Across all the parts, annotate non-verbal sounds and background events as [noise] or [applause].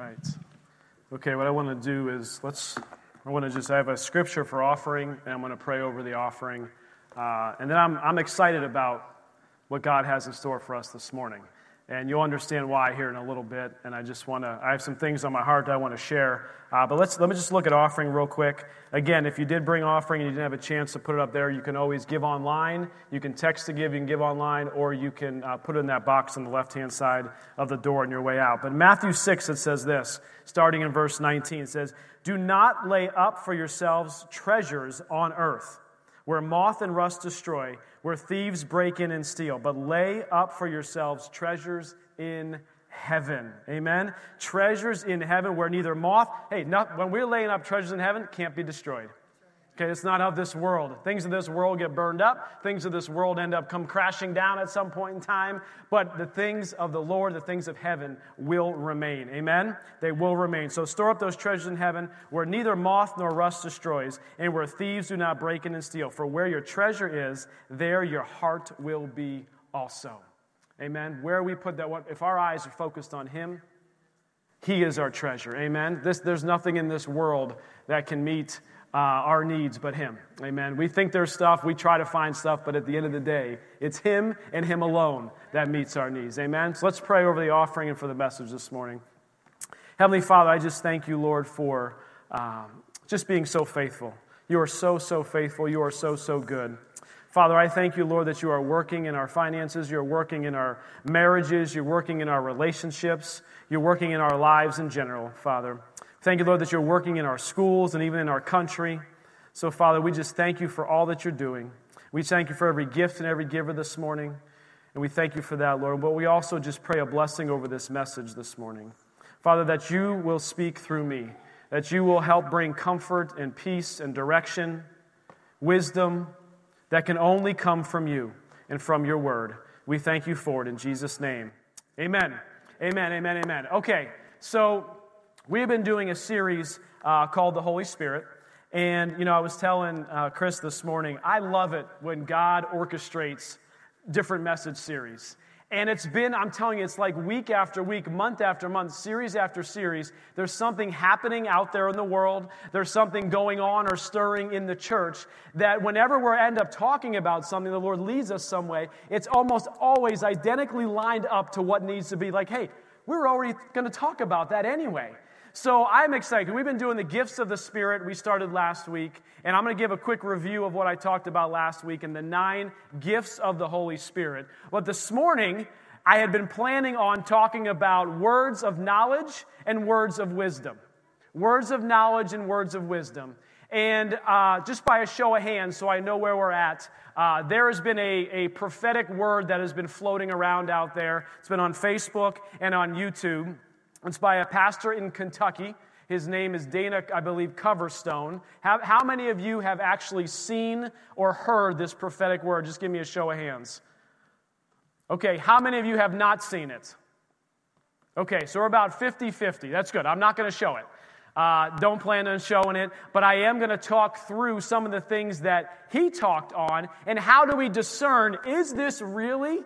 right. Okay, what I want to do is let's, I want to just, I have a scripture for offering, and I'm going to pray over the offering. Uh, and then I'm, I'm excited about what God has in store for us this morning. And you'll understand why here in a little bit. And I just want to, I have some things on my heart that I want to share. Uh, but let's, let me just look at offering real quick. Again, if you did bring offering and you didn't have a chance to put it up there, you can always give online. You can text to give, you can give online, or you can uh, put it in that box on the left hand side of the door on your way out. But Matthew 6, it says this, starting in verse 19, it says, Do not lay up for yourselves treasures on earth, where moth and rust destroy where thieves break in and steal, but lay up for yourselves treasures in heaven. Amen? Treasures in heaven where neither moth, hey, not, when we're laying up treasures in heaven, can't be destroyed. Okay, it's not of this world. Things of this world get burned up. Things of this world end up come crashing down at some point in time. But the things of the Lord, the things of heaven, will remain. Amen? They will remain. So store up those treasures in heaven where neither moth nor rust destroys, and where thieves do not break in and steal. For where your treasure is, there your heart will be also. Amen. Where we put that, what, if our eyes are focused on Him, He is our treasure. Amen. This, there's nothing in this world that can meet uh, our needs but Him. Amen. We think there's stuff, we try to find stuff, but at the end of the day, it's Him and Him alone that meets our needs. Amen. So let's pray over the offering and for the message this morning. Heavenly Father, I just thank you, Lord, for um, just being so faithful. You are so, so faithful. You are so, so good. Father, I thank you, Lord, that you are working in our finances, you're working in our marriages, you're working in our relationships, you're working in our lives in general, Father. Thank you, Lord, that you're working in our schools and even in our country. So, Father, we just thank you for all that you're doing. We thank you for every gift and every giver this morning. And we thank you for that, Lord. But we also just pray a blessing over this message this morning. Father, that you will speak through me, that you will help bring comfort and peace and direction, wisdom that can only come from you and from your word. We thank you for it in Jesus' name. Amen. Amen, amen, amen. Okay, so we have been doing a series uh, called The Holy Spirit. And, you know, I was telling uh, Chris this morning, I love it when God orchestrates different message series. And it's been, I'm telling you, it's like week after week, month after month, series after series. There's something happening out there in the world. There's something going on or stirring in the church that whenever we end up talking about something, the Lord leads us some way, it's almost always identically lined up to what needs to be. Like, hey, we're already going to talk about that anyway. So I'm excited. We've been doing the gifts of the Spirit. We started last week, and I'm going to give a quick review of what I talked about last week and the nine gifts of the Holy Spirit. But this morning, I had been planning on talking about words of knowledge and words of wisdom. Words of knowledge and words of wisdom. And uh, just by a show of hands, so I know where we're at, uh, there has been a, a prophetic word that has been floating around out there. It's been on Facebook and on YouTube. It's by a pastor in Kentucky. His name is Dana, I believe, Coverstone. How, how many of you have actually seen or heard this prophetic word? Just give me a show of hands. Okay, how many of you have not seen it? Okay, so we're about 50 50. That's good. I'm not going to show it. Uh, don't plan on showing it, but I am going to talk through some of the things that he talked on and how do we discern is this really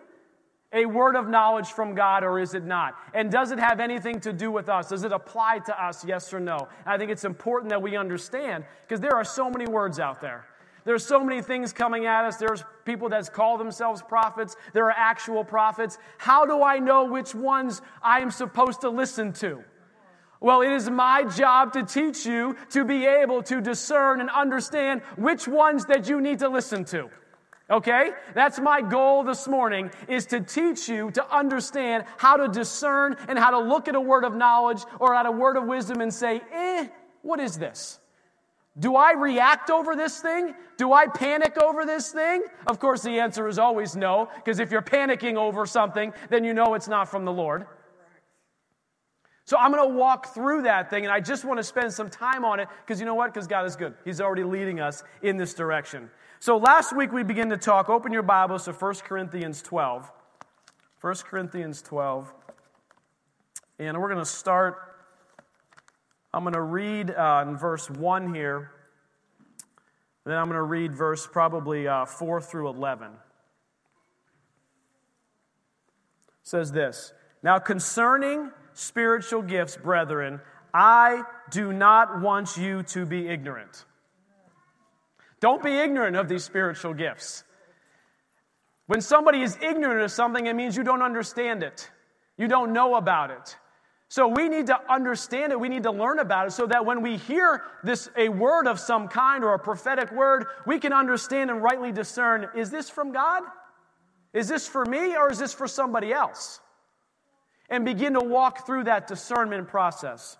a word of knowledge from God or is it not? And does it have anything to do with us? Does it apply to us, yes or no? I think it's important that we understand because there are so many words out there. There's so many things coming at us. There's people that call themselves prophets. There are actual prophets. How do I know which ones I am supposed to listen to? Well, it is my job to teach you to be able to discern and understand which ones that you need to listen to. Okay? That's my goal this morning is to teach you to understand how to discern and how to look at a word of knowledge or at a word of wisdom and say, eh, what is this? Do I react over this thing? Do I panic over this thing? Of course, the answer is always no, because if you're panicking over something, then you know it's not from the Lord. So I'm going to walk through that thing, and I just want to spend some time on it, because you know what? Because God is good. He's already leading us in this direction. So last week we began to talk, open your Bibles to 1 Corinthians 12. 1 Corinthians 12. And we're going to start, I'm going to read uh, in verse 1 here. Then I'm going to read verse probably uh, 4 through 11. It says this Now concerning spiritual gifts, brethren, I do not want you to be ignorant. Don't be ignorant of these spiritual gifts. When somebody is ignorant of something, it means you don't understand it, you don't know about it. So we need to understand it, we need to learn about it so that when we hear this a word of some kind or a prophetic word, we can understand and rightly discern is this from God? Is this for me or is this for somebody else? And begin to walk through that discernment process.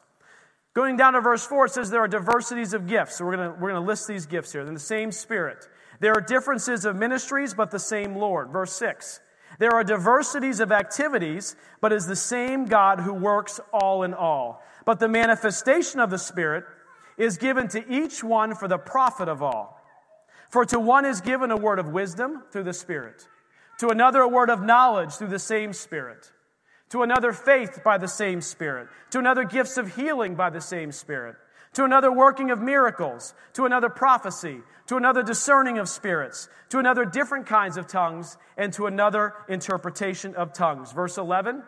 Going down to verse 4, it says there are diversities of gifts. So we're going we're to list these gifts here in the same Spirit. There are differences of ministries, but the same Lord. Verse 6. There are diversities of activities, but is the same God who works all in all. But the manifestation of the Spirit is given to each one for the profit of all. For to one is given a word of wisdom through the Spirit, to another a word of knowledge through the same Spirit to another faith by the same Spirit, to another gifts of healing by the same Spirit, to another working of miracles, to another prophecy, to another discerning of spirits, to another different kinds of tongues, and to another interpretation of tongues. Verse 11.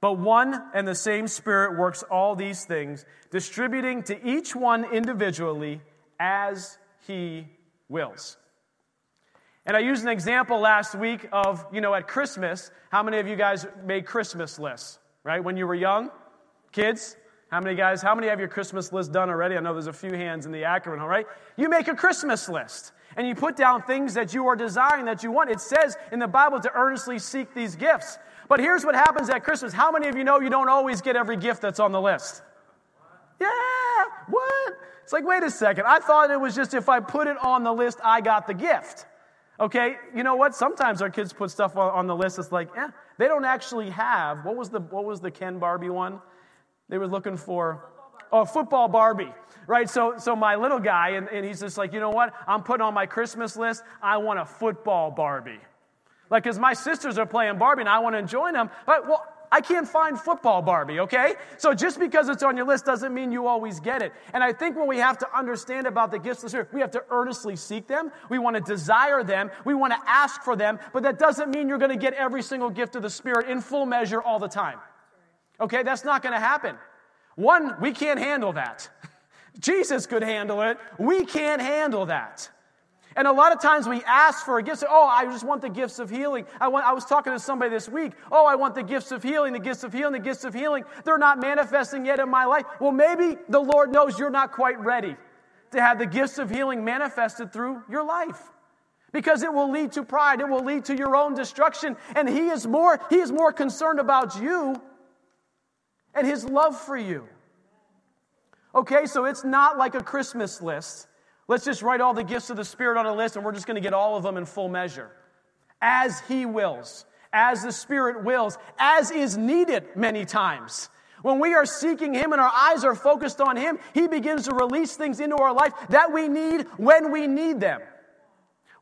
But one and the same Spirit works all these things, distributing to each one individually as he wills. And I used an example last week of, you know, at Christmas, how many of you guys made Christmas lists, right? When you were young? Kids? How many guys, how many have your Christmas list done already? I know there's a few hands in the Akron, all right? You make a Christmas list and you put down things that you are desiring that you want. It says in the Bible to earnestly seek these gifts. But here's what happens at Christmas. How many of you know you don't always get every gift that's on the list? Yeah, what? It's like, wait a second. I thought it was just if I put it on the list, I got the gift. Okay, you know what? Sometimes our kids put stuff on the list. It's like, eh, they don't actually have. What was the what was the Ken Barbie one? They were looking for oh football Barbie, right? So so my little guy and, and he's just like, you know what? I'm putting on my Christmas list. I want a football Barbie, like because my sisters are playing Barbie and I want to join them. But well, I can't find football Barbie, okay? So just because it's on your list doesn't mean you always get it. And I think what we have to understand about the gifts of the Spirit, we have to earnestly seek them. We want to desire them. We want to ask for them. But that doesn't mean you're going to get every single gift of the Spirit in full measure all the time. Okay? That's not going to happen. One, we can't handle that. [laughs] Jesus could handle it. We can't handle that. And a lot of times we ask for a gift. Oh, I just want the gifts of healing. I, want, I was talking to somebody this week. Oh, I want the gifts of healing, the gifts of healing, the gifts of healing. They're not manifesting yet in my life. Well, maybe the Lord knows you're not quite ready to have the gifts of healing manifested through your life. Because it will lead to pride, it will lead to your own destruction. And he is more, he is more concerned about you and his love for you. Okay, so it's not like a Christmas list Let's just write all the gifts of the Spirit on a list and we're just going to get all of them in full measure. As He wills, as the Spirit wills, as is needed many times. When we are seeking Him and our eyes are focused on Him, He begins to release things into our life that we need when we need them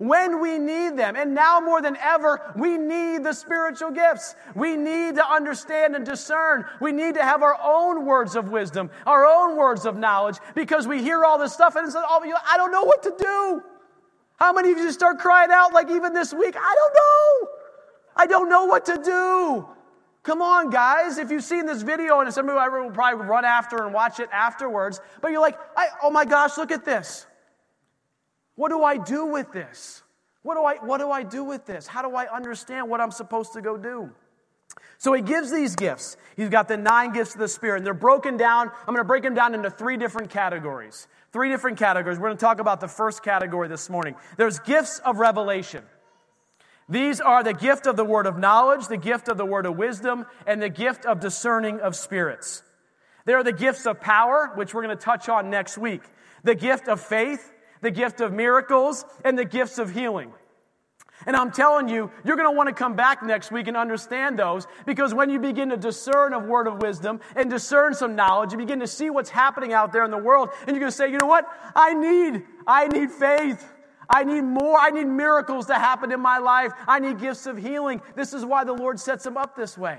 when we need them. And now more than ever, we need the spiritual gifts. We need to understand and discern. We need to have our own words of wisdom, our own words of knowledge, because we hear all this stuff and it's like, oh, I don't know what to do. How many of you just start crying out like even this week? I don't know. I don't know what to do. Come on, guys. If you've seen this video, and some of you will probably run after and watch it afterwards, but you're like, oh my gosh, look at this. What do I do with this? What do I, what do I do with this? How do I understand what I'm supposed to go do? So he gives these gifts. He's got the nine gifts of the Spirit, and they're broken down. I'm going to break them down into three different categories. Three different categories. We're going to talk about the first category this morning. There's gifts of revelation. These are the gift of the word of knowledge, the gift of the word of wisdom, and the gift of discerning of spirits. There are the gifts of power, which we're going to touch on next week, the gift of faith, the gift of miracles, and the gifts of healing. And I'm telling you, you're going to want to come back next week and understand those because when you begin to discern a word of wisdom and discern some knowledge, you begin to see what's happening out there in the world, and you're going to say, you know what? I need, I need faith. I need more. I need miracles to happen in my life. I need gifts of healing. This is why the Lord sets them up this way.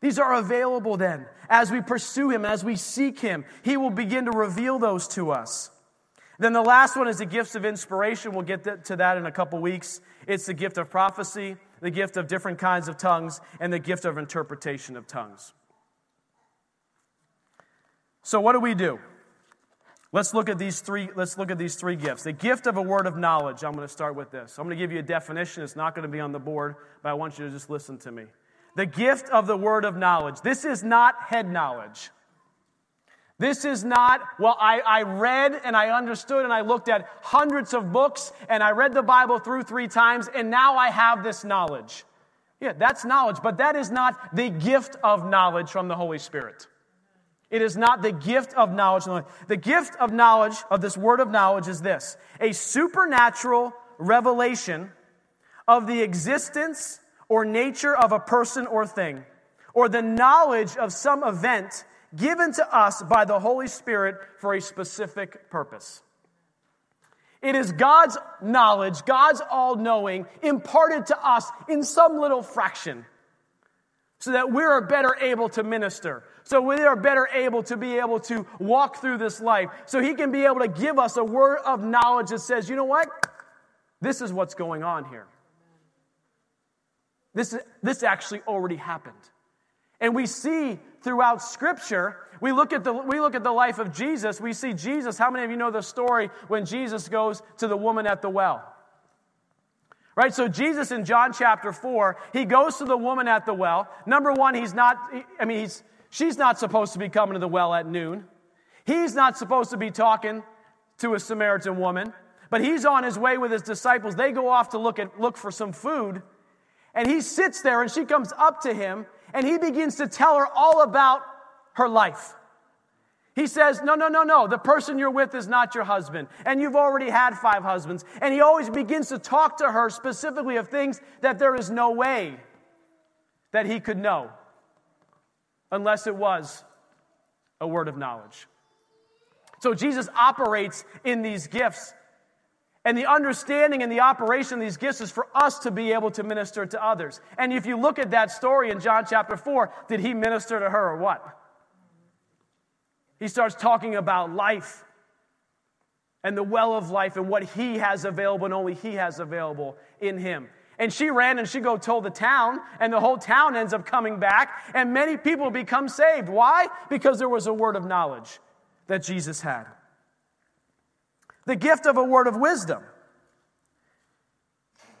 These are available then. As we pursue Him, as we seek Him, He will begin to reveal those to us. Then the last one is the gifts of inspiration. We'll get to that in a couple weeks. It's the gift of prophecy, the gift of different kinds of tongues, and the gift of interpretation of tongues. So, what do we do? Let's look at these three, let's look at these three gifts. The gift of a word of knowledge. I'm going to start with this. I'm going to give you a definition. It's not going to be on the board, but I want you to just listen to me. The gift of the word of knowledge. This is not head knowledge. This is not, well, I, I read and I understood and I looked at hundreds of books and I read the Bible through three times and now I have this knowledge. Yeah, that's knowledge, but that is not the gift of knowledge from the Holy Spirit. It is not the gift of knowledge. The gift of knowledge, of this word of knowledge, is this a supernatural revelation of the existence or nature of a person or thing, or the knowledge of some event given to us by the Holy Spirit for a specific purpose. It is God's knowledge, God's all knowing, imparted to us in some little fraction so that we are better able to minister, so we are better able to be able to walk through this life, so He can be able to give us a word of knowledge that says, you know what? This is what's going on here. This, this actually already happened. And we see throughout Scripture, we look, at the, we look at the life of Jesus, we see Jesus. How many of you know the story when Jesus goes to the woman at the well? Right? So, Jesus in John chapter 4, he goes to the woman at the well. Number one, he's not, I mean, he's, she's not supposed to be coming to the well at noon. He's not supposed to be talking to a Samaritan woman, but he's on his way with his disciples. They go off to look, at, look for some food. And he sits there and she comes up to him and he begins to tell her all about her life. He says, No, no, no, no. The person you're with is not your husband. And you've already had five husbands. And he always begins to talk to her specifically of things that there is no way that he could know unless it was a word of knowledge. So Jesus operates in these gifts and the understanding and the operation of these gifts is for us to be able to minister to others. And if you look at that story in John chapter 4, did he minister to her or what? He starts talking about life and the well of life and what he has available and only he has available in him. And she ran and she go told the town, and the whole town ends up coming back, and many people become saved. Why? Because there was a word of knowledge that Jesus had the gift of a word of wisdom.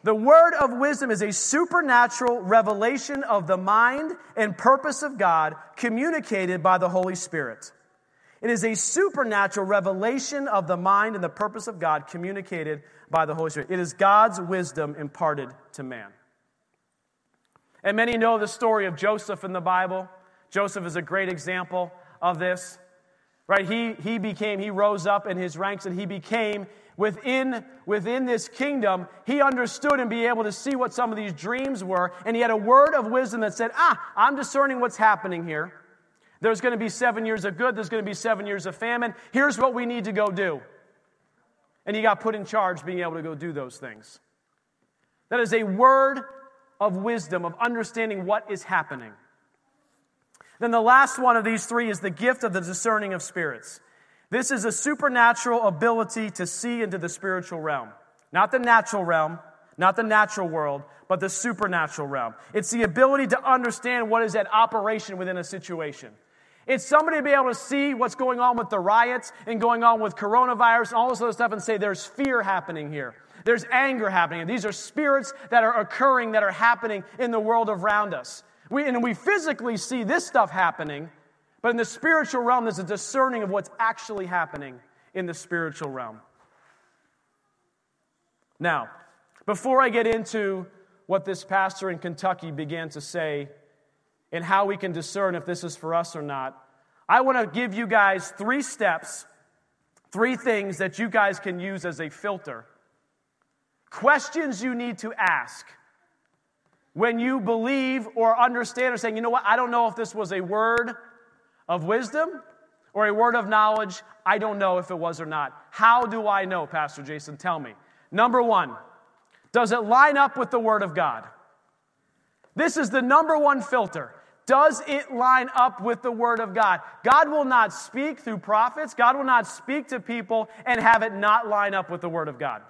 The word of wisdom is a supernatural revelation of the mind and purpose of God communicated by the Holy Spirit. It is a supernatural revelation of the mind and the purpose of God communicated by the Holy Spirit. It is God's wisdom imparted to man. And many know the story of Joseph in the Bible. Joseph is a great example of this right? He, he became he rose up in his ranks and he became within within this kingdom. He understood and be able to see what some of these dreams were. And he had a word of wisdom that said ah i'm discerning what's happening here. There's going to be seven years of good. There's going to be seven years of famine. Here's what we need to go do. And he got put in charge being able to go do those things. That is a word of wisdom of understanding what is happening then the last one of these three is the gift of the discerning of spirits. This is a supernatural ability to see into the spiritual realm. Not the natural realm, not the natural world, but the supernatural realm. It's the ability to understand what is at operation within a situation. It's somebody to be able to see what's going on with the riots and going on with coronavirus and all this other stuff and say there's fear happening here. There's anger happening. These are spirits that are occurring, that are happening in the world around us. We, and we physically see this stuff happening, but in the spiritual realm, there's a discerning of what's actually happening in the spiritual realm. Now, before I get into what this pastor in Kentucky began to say and how we can discern if this is for us or not, I want to give you guys three steps, three things that you guys can use as a filter. Questions you need to ask when you believe or understand or saying, you know what, I don't know if this was a word of wisdom or a word of knowledge. I don't know if it was or not. How do I know, Pastor Jason? Tell me. Number one, does it line up with the Word of God? This is the number one filter. Does it line up with the Word of God? God will not speak through prophets, God will not speak to people and have it not line up with the Word of God.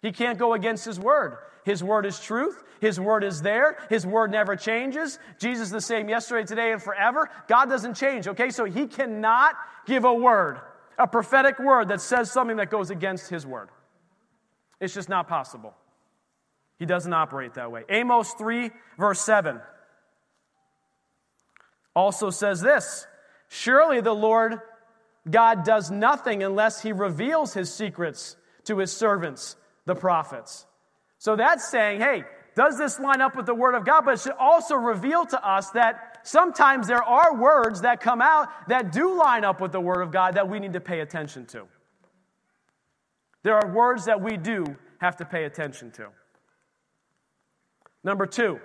He can't go against His Word. His word is truth. His word is there. His word never changes. Jesus is the same yesterday, today, and forever. God doesn't change, okay? So He cannot give a word, a prophetic word that says something that goes against His word. It's just not possible. He doesn't operate that way. Amos 3, verse 7 also says this Surely the Lord God does nothing unless he reveals his secrets to his servants, the prophets. So that's saying, hey, does this line up with the Word of God? But it should also reveal to us that sometimes there are words that come out that do line up with the Word of God that we need to pay attention to. There are words that we do have to pay attention to. Number two,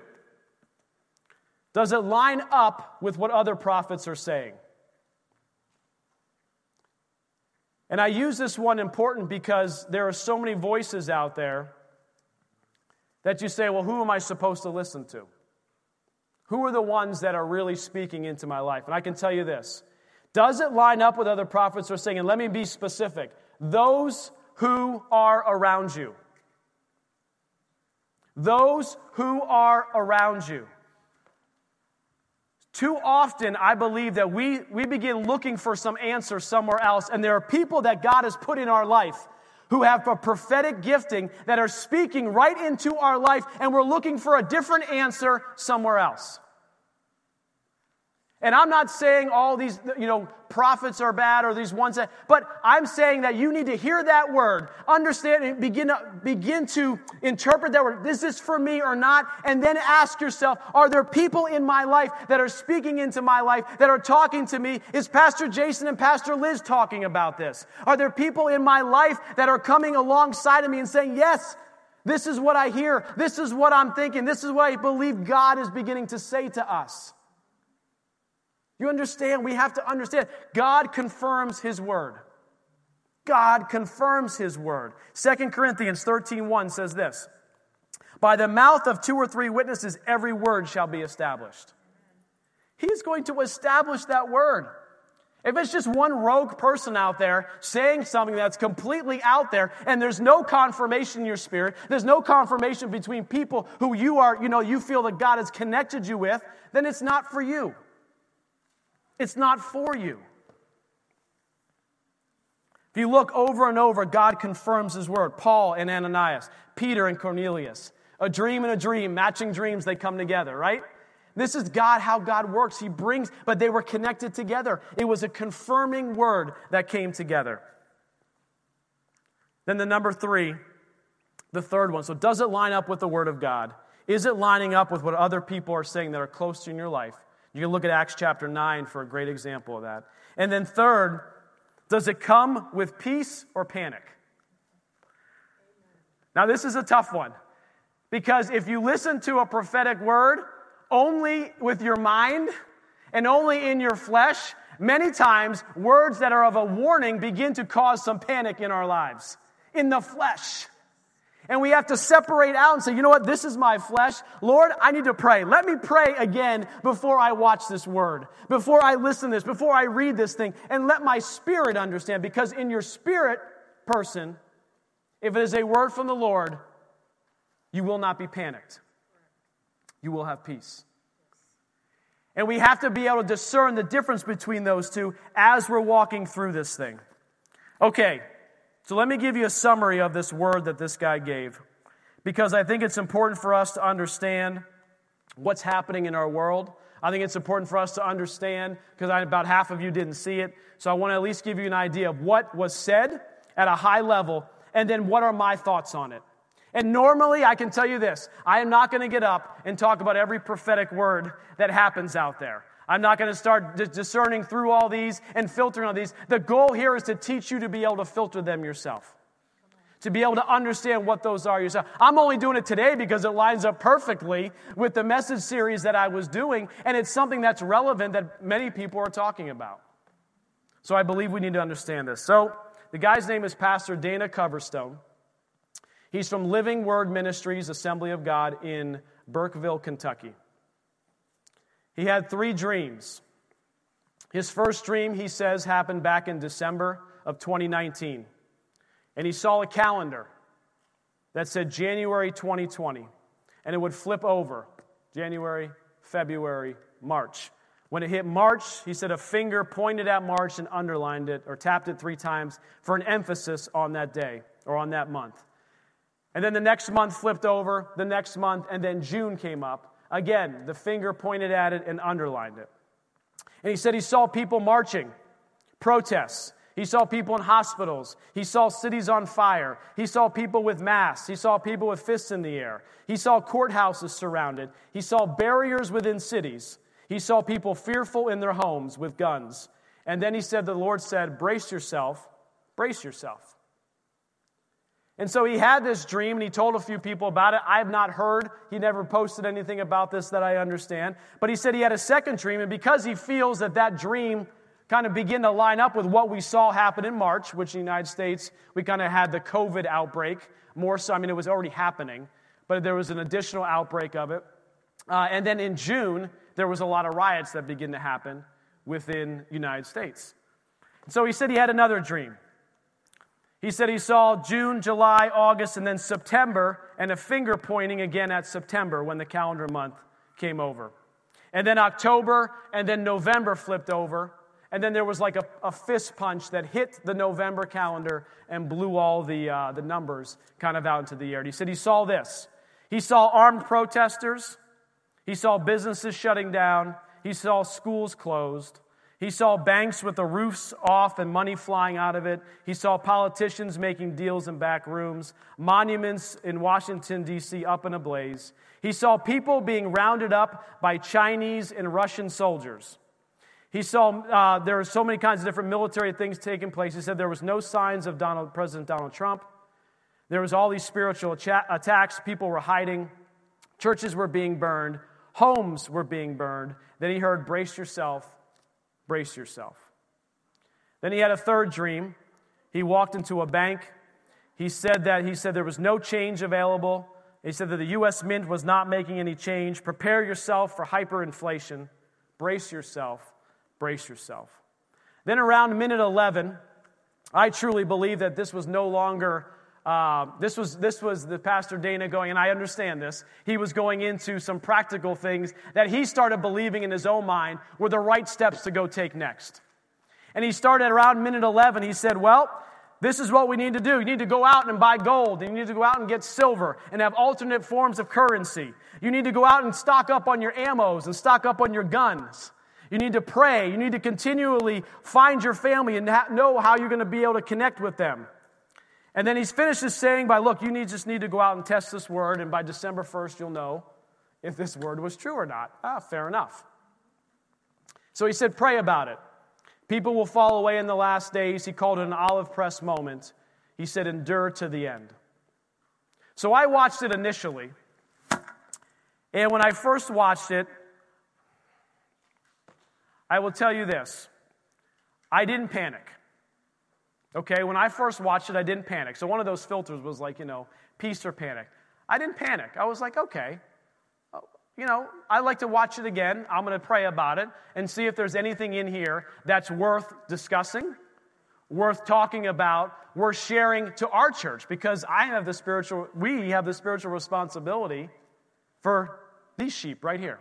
does it line up with what other prophets are saying? And I use this one important because there are so many voices out there that you say, well, who am I supposed to listen to? Who are the ones that are really speaking into my life? And I can tell you this does it line up with other prophets are saying? And let me be specific those who are around you. Those who are around you. Too often, I believe that we, we begin looking for some answer somewhere else, and there are people that God has put in our life who have a prophetic gifting that are speaking right into our life, and we're looking for a different answer somewhere else. And I'm not saying all these, you know, prophets are bad or these ones that, but I'm saying that you need to hear that word, understand and begin to, begin to interpret that word. Is this for me or not? And then ask yourself, are there people in my life that are speaking into my life, that are talking to me? Is Pastor Jason and Pastor Liz talking about this? Are there people in my life that are coming alongside of me and saying, yes, this is what I hear. This is what I'm thinking. This is what I believe God is beginning to say to us. You understand? We have to understand. God confirms His word. God confirms His word. 2 Corinthians 13 1 says this By the mouth of two or three witnesses, every word shall be established. He's going to establish that word. If it's just one rogue person out there saying something that's completely out there and there's no confirmation in your spirit, there's no confirmation between people who you are, you know, you feel that God has connected you with, then it's not for you. It's not for you. If you look over and over, God confirms his word. Paul and Ananias, Peter and Cornelius. A dream and a dream, matching dreams, they come together, right? This is God, how God works. He brings, but they were connected together. It was a confirming word that came together. Then the number three, the third one. So, does it line up with the word of God? Is it lining up with what other people are saying that are close to you in your life? You can look at Acts chapter 9 for a great example of that. And then, third, does it come with peace or panic? Now, this is a tough one because if you listen to a prophetic word only with your mind and only in your flesh, many times words that are of a warning begin to cause some panic in our lives, in the flesh. And we have to separate out and say, you know what, this is my flesh. Lord, I need to pray. Let me pray again before I watch this word, before I listen to this, before I read this thing, and let my spirit understand. Because in your spirit person, if it is a word from the Lord, you will not be panicked. You will have peace. And we have to be able to discern the difference between those two as we're walking through this thing. Okay, so let me give you a summary of this word that this guy gave, because I think it's important for us to understand what's happening in our world. I think it's important for us to understand, because about half of you didn't see it. So I want to at least give you an idea of what was said at a high level, and then what are my thoughts on it. And normally, I can tell you this I am not going to get up and talk about every prophetic word that happens out there. I'm not going to start discerning through all these and filtering all these. The goal here is to teach you to be able to filter them yourself, to be able to understand what those are yourself. I'm only doing it today because it lines up perfectly with the message series that I was doing, and it's something that's relevant that many people are talking about. So I believe we need to understand this. So the guy's name is Pastor Dana Coverstone. He's from Living Word Ministries, Assembly of God in Burkesville, Kentucky. He had three dreams. His first dream, he says, happened back in December of 2019. And he saw a calendar. that said January 2020, and it would flip over January, February, March. When it hit March, he said a finger pointed at March and underlined it or tapped it three times for an emphasis on that day or on that month. And then the next month flipped over, the next month, and then June came up. Again, the finger pointed at it and underlined it. And he said he saw people marching, protests. He saw people in hospitals. He saw cities on fire. He saw people with masks. He saw people with fists in the air. He saw courthouses surrounded. He saw barriers within cities. He saw people fearful in their homes with guns. And then he said, The Lord said, Brace yourself, brace yourself. And so he had this dream and he told a few people about it. I have not heard. He never posted anything about this that I understand. But he said he had a second dream, and because he feels that that dream kind of began to line up with what we saw happen in March, which in the United States, we kind of had the COVID outbreak more so. I mean, it was already happening, but there was an additional outbreak of it. Uh, and then in June, there was a lot of riots that began to happen within United States. So he said he had another dream. He said he saw June, July, August, and then September, and a finger pointing again at September when the calendar month came over. And then October, and then November flipped over. And then there was like a, a fist punch that hit the November calendar and blew all the, uh, the numbers kind of out into the air. He said he saw this. He saw armed protesters. He saw businesses shutting down. He saw schools closed. He saw banks with the roofs off and money flying out of it. He saw politicians making deals in back rooms, monuments in Washington, D.C., up in a blaze. He saw people being rounded up by Chinese and Russian soldiers. He saw uh, there were so many kinds of different military things taking place. He said there was no signs of Donald, President Donald Trump. There was all these spiritual attacks. People were hiding. Churches were being burned. Homes were being burned. Then he heard, Brace yourself, brace yourself. Then he had a third dream. He walked into a bank. He said that he said there was no change available. He said that the US Mint was not making any change. Prepare yourself for hyperinflation. Brace yourself, brace yourself. Then around minute 11, I truly believe that this was no longer uh, this, was, this was the Pastor Dana going, and I understand this. He was going into some practical things that he started believing in his own mind were the right steps to go take next. And he started around minute 11. He said, Well, this is what we need to do. You need to go out and buy gold, and you need to go out and get silver and have alternate forms of currency. You need to go out and stock up on your ammos and stock up on your guns. You need to pray. You need to continually find your family and know how you're going to be able to connect with them. And then he's finished his saying by, look, you need, just need to go out and test this word, and by December 1st, you'll know if this word was true or not. Ah, fair enough. So he said, pray about it. People will fall away in the last days. He called it an olive press moment. He said, endure to the end. So I watched it initially. And when I first watched it, I will tell you this I didn't panic. Okay, when I first watched it, I didn't panic. So one of those filters was like, you know, peace or panic. I didn't panic. I was like, okay, oh, you know, I'd like to watch it again. I'm going to pray about it and see if there's anything in here that's worth discussing, worth talking about, worth sharing to our church because I have the spiritual, we have the spiritual responsibility for these sheep right here.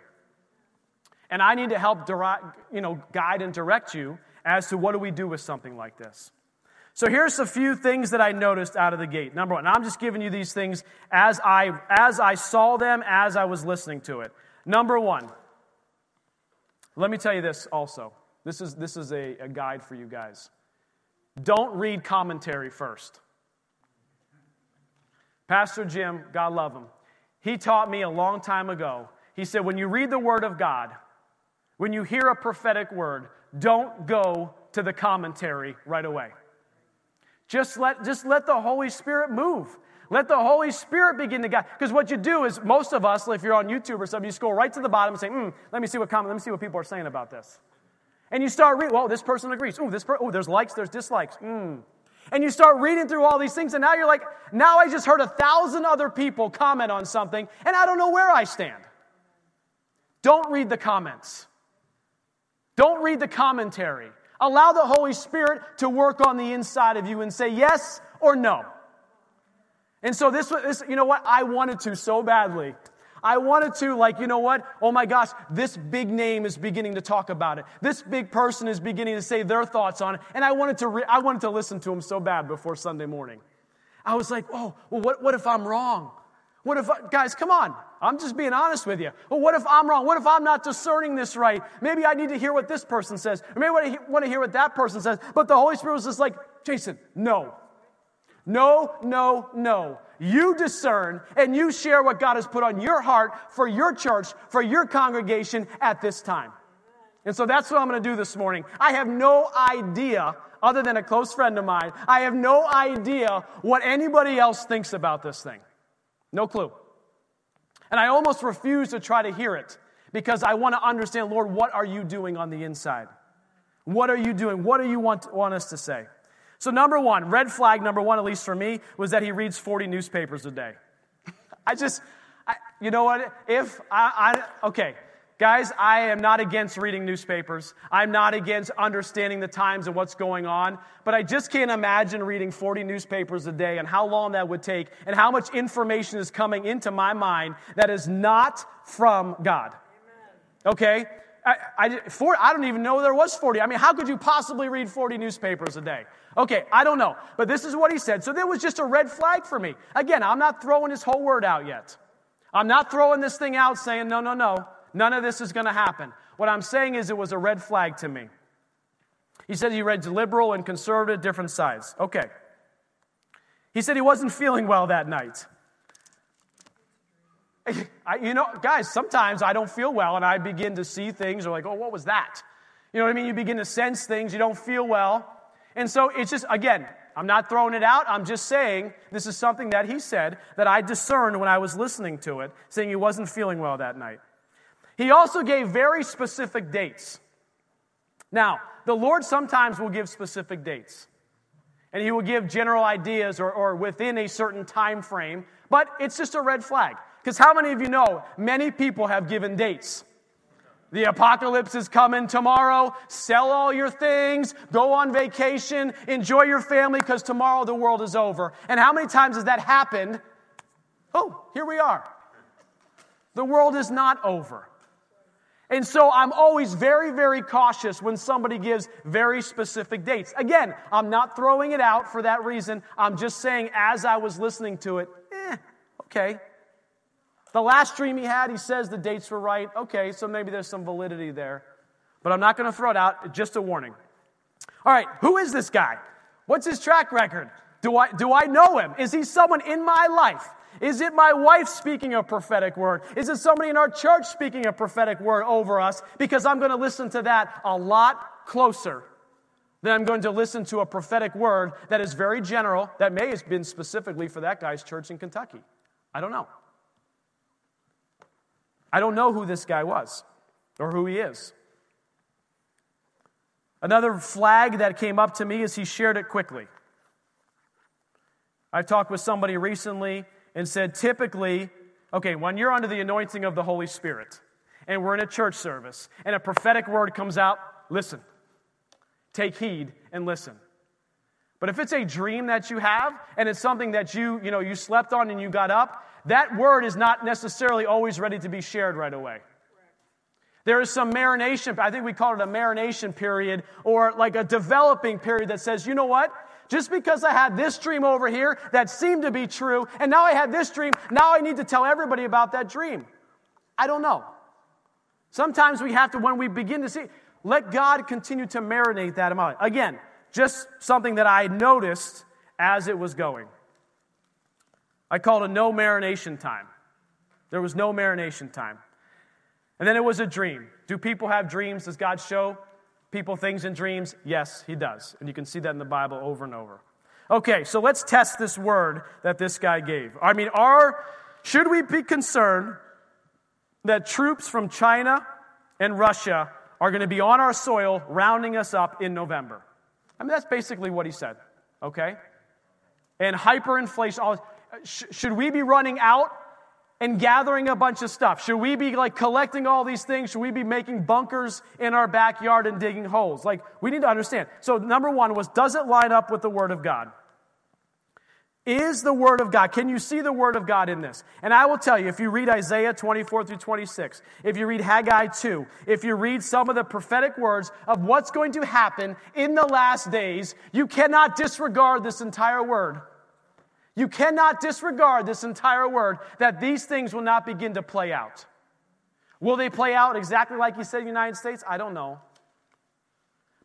And I need to help direct, you know, guide and direct you as to what do we do with something like this. So here's a few things that I noticed out of the gate. Number one, I'm just giving you these things as I as I saw them as I was listening to it. Number one, let me tell you this also. This is this is a, a guide for you guys. Don't read commentary first. Pastor Jim, God love him, he taught me a long time ago. He said, when you read the Word of God, when you hear a prophetic word, don't go to the commentary right away. Just let, just let the Holy Spirit move. Let the Holy Spirit begin to guide. Because what you do is, most of us, if you're on YouTube or something, you scroll right to the bottom and say, hmm, let me see what comment, let me see what people are saying about this. And you start reading, well, this person agrees. Oh, this per- oh, there's likes, there's dislikes. Mm. And you start reading through all these things, and now you're like, now I just heard a thousand other people comment on something, and I don't know where I stand. Don't read the comments. Don't read the commentary. Allow the Holy Spirit to work on the inside of you and say yes or no. And so this, this, you know what? I wanted to so badly. I wanted to, like, you know what? Oh my gosh, this big name is beginning to talk about it. This big person is beginning to say their thoughts on it. And I wanted to, re- I wanted to listen to him so bad before Sunday morning. I was like, oh, well, what, what if I'm wrong? What if, guys, come on. I'm just being honest with you. Well, what if I'm wrong? What if I'm not discerning this right? Maybe I need to hear what this person says. Or maybe I want to hear what that person says. But the Holy Spirit was just like, Jason, no. No, no, no. You discern and you share what God has put on your heart for your church, for your congregation at this time. And so that's what I'm going to do this morning. I have no idea, other than a close friend of mine, I have no idea what anybody else thinks about this thing. No clue. And I almost refuse to try to hear it because I want to understand, Lord, what are you doing on the inside? What are you doing? What do you want, want us to say? So, number one, red flag number one, at least for me, was that he reads 40 newspapers a day. [laughs] I just, I, you know what? If I, I, okay, guys, I am not against reading newspapers. I'm not against understanding the times and what's going on, but I just can't imagine reading 40 newspapers a day and how long that would take and how much information is coming into my mind that is not from God. Okay? I, I, I don't even know there was 40. I mean, how could you possibly read 40 newspapers a day? Okay, I don't know. But this is what he said. So there was just a red flag for me. Again, I'm not throwing his whole word out yet. I'm not throwing this thing out saying, no, no, no, none of this is going to happen. What I'm saying is it was a red flag to me. He said he read liberal and conservative, different sides. Okay. He said he wasn't feeling well that night. [laughs] I, you know, guys, sometimes I don't feel well and I begin to see things or like, oh, what was that? You know what I mean? You begin to sense things, you don't feel well. And so it's just, again, I'm not throwing it out. I'm just saying this is something that he said that I discerned when I was listening to it, saying he wasn't feeling well that night. He also gave very specific dates. Now, the Lord sometimes will give specific dates. And he will give general ideas or, or within a certain time frame, but it's just a red flag. Because how many of you know many people have given dates? The apocalypse is coming tomorrow. Sell all your things, go on vacation, enjoy your family because tomorrow the world is over. And how many times has that happened? Oh, here we are. The world is not over. And so I'm always very, very cautious when somebody gives very specific dates. Again, I'm not throwing it out for that reason. I'm just saying, as I was listening to it, eh, okay, the last dream he had, he says the dates were right. Okay, so maybe there's some validity there. But I'm not going to throw it out, just a warning. All right, who is this guy? What's his track record? Do I, do I know him? Is he someone in my life? Is it my wife speaking a prophetic word? Is it somebody in our church speaking a prophetic word over us? Because I'm going to listen to that a lot closer than I'm going to listen to a prophetic word that is very general, that may have been specifically for that guy's church in Kentucky. I don't know. I don't know who this guy was or who he is. Another flag that came up to me is he shared it quickly. I've talked with somebody recently and said typically, okay, when you're under the anointing of the Holy Spirit and we're in a church service and a prophetic word comes out, listen. Take heed and listen. But if it's a dream that you have and it's something that you, you know, you slept on and you got up, that word is not necessarily always ready to be shared right away. There is some marination, I think we call it a marination period or like a developing period that says, you know what? Just because I had this dream over here that seemed to be true, and now I had this dream, now I need to tell everybody about that dream. I don't know. Sometimes we have to, when we begin to see, let God continue to marinate that amount. Again, just something that I noticed as it was going. I called a no marination time. There was no marination time. And then it was a dream. Do people have dreams? Does God show people things in dreams? Yes, He does. And you can see that in the Bible over and over. Okay, so let's test this word that this guy gave. I mean, are, should we be concerned that troops from China and Russia are going to be on our soil rounding us up in November? I mean, that's basically what he said, okay? And hyperinflation, should we be running out and gathering a bunch of stuff? Should we be like collecting all these things? Should we be making bunkers in our backyard and digging holes? Like, we need to understand. So, number one was, does it line up with the Word of God? Is the Word of God, can you see the Word of God in this? And I will tell you, if you read Isaiah 24 through 26, if you read Haggai 2, if you read some of the prophetic words of what's going to happen in the last days, you cannot disregard this entire Word. You cannot disregard this entire Word that these things will not begin to play out. Will they play out exactly like he said in the United States? I don't know.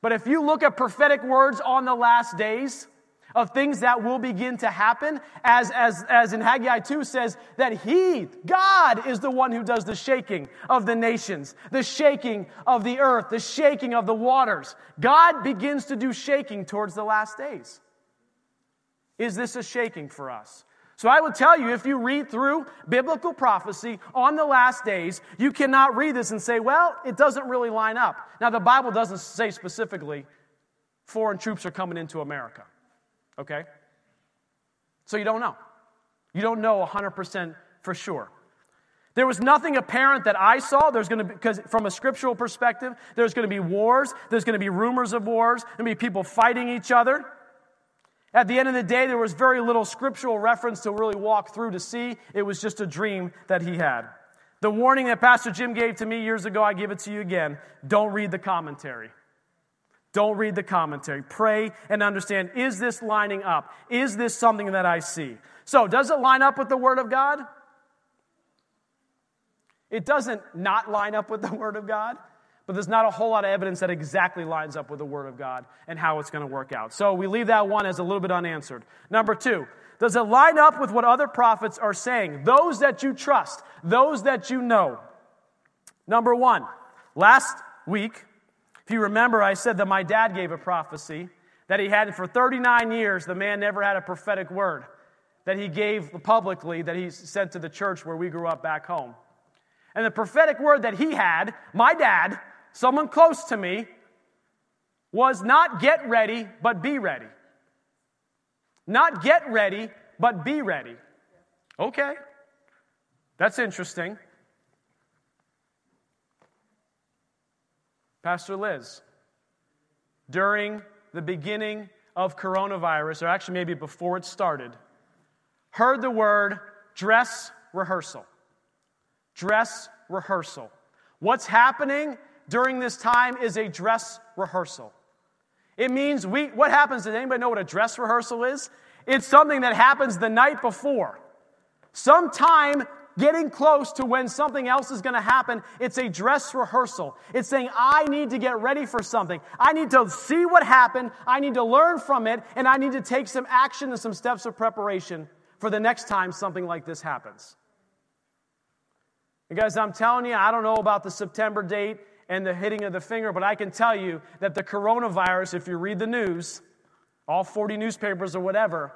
But if you look at prophetic words on the last days, of things that will begin to happen, as, as, as in Haggai 2 says, that He, God, is the one who does the shaking of the nations, the shaking of the earth, the shaking of the waters. God begins to do shaking towards the last days. Is this a shaking for us? So I would tell you, if you read through biblical prophecy on the last days, you cannot read this and say, well, it doesn't really line up. Now, the Bible doesn't say specifically foreign troops are coming into America. Okay? So you don't know. You don't know 100% for sure. There was nothing apparent that I saw. There's going to be, because from a scriptural perspective, there's going to be wars. There's going to be rumors of wars. There's going to be people fighting each other. At the end of the day, there was very little scriptural reference to really walk through to see. It was just a dream that he had. The warning that Pastor Jim gave to me years ago, I give it to you again. Don't read the commentary. Don't read the commentary. Pray and understand is this lining up? Is this something that I see? So, does it line up with the Word of God? It doesn't not line up with the Word of God, but there's not a whole lot of evidence that exactly lines up with the Word of God and how it's going to work out. So, we leave that one as a little bit unanswered. Number two, does it line up with what other prophets are saying? Those that you trust, those that you know. Number one, last week, if you remember, I said that my dad gave a prophecy that he had for 39 years, the man never had a prophetic word that he gave publicly that he sent to the church where we grew up back home. And the prophetic word that he had, my dad, someone close to me, was not get ready, but be ready. Not get ready, but be ready. Okay, that's interesting. Pastor Liz, during the beginning of coronavirus, or actually maybe before it started, heard the word dress rehearsal. Dress rehearsal. What's happening during this time is a dress rehearsal. It means we, what happens, does anybody know what a dress rehearsal is? It's something that happens the night before. Sometime getting close to when something else is going to happen. It's a dress rehearsal. It's saying, I need to get ready for something. I need to see what happened. I need to learn from it. And I need to take some action and some steps of preparation for the next time something like this happens. And guys, I'm telling you, I don't know about the September date and the hitting of the finger, but I can tell you that the coronavirus, if you read the news, all 40 newspapers or whatever,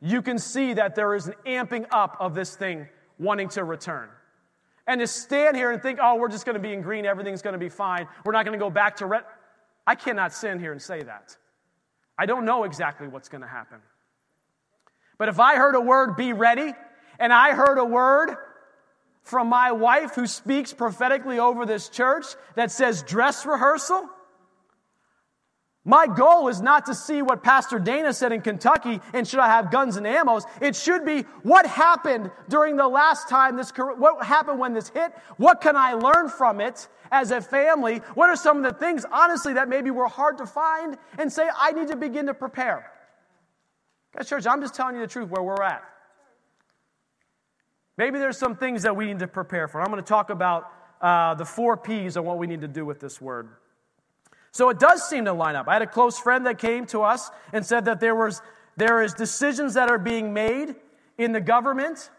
you can see that there is an amping up of this thing wanting to return. And to stand here and think, oh, we're just going to be in green, everything's going to be fine, we're not going to go back to red. I cannot stand here and say that. I don't know exactly what's going to happen. But if I heard a word, be ready, and I heard a word from my wife who speaks prophetically over this church that says dress rehearsal, my goal is not to see what Pastor Dana said in Kentucky and should I have guns and ammos. It should be what happened during the last time this, what happened when this hit? What can I learn from it as a family? What are some of the things, honestly, that maybe were hard to find and say, I need to begin to prepare? Guys, church, I'm just telling you the truth where we're at. Maybe there's some things that we need to prepare for. I'm going to talk about uh, the four P's on what we need to do with this word. So it does seem to line up. I had a close friend that came to us and said that there was there is decisions that are being made in the government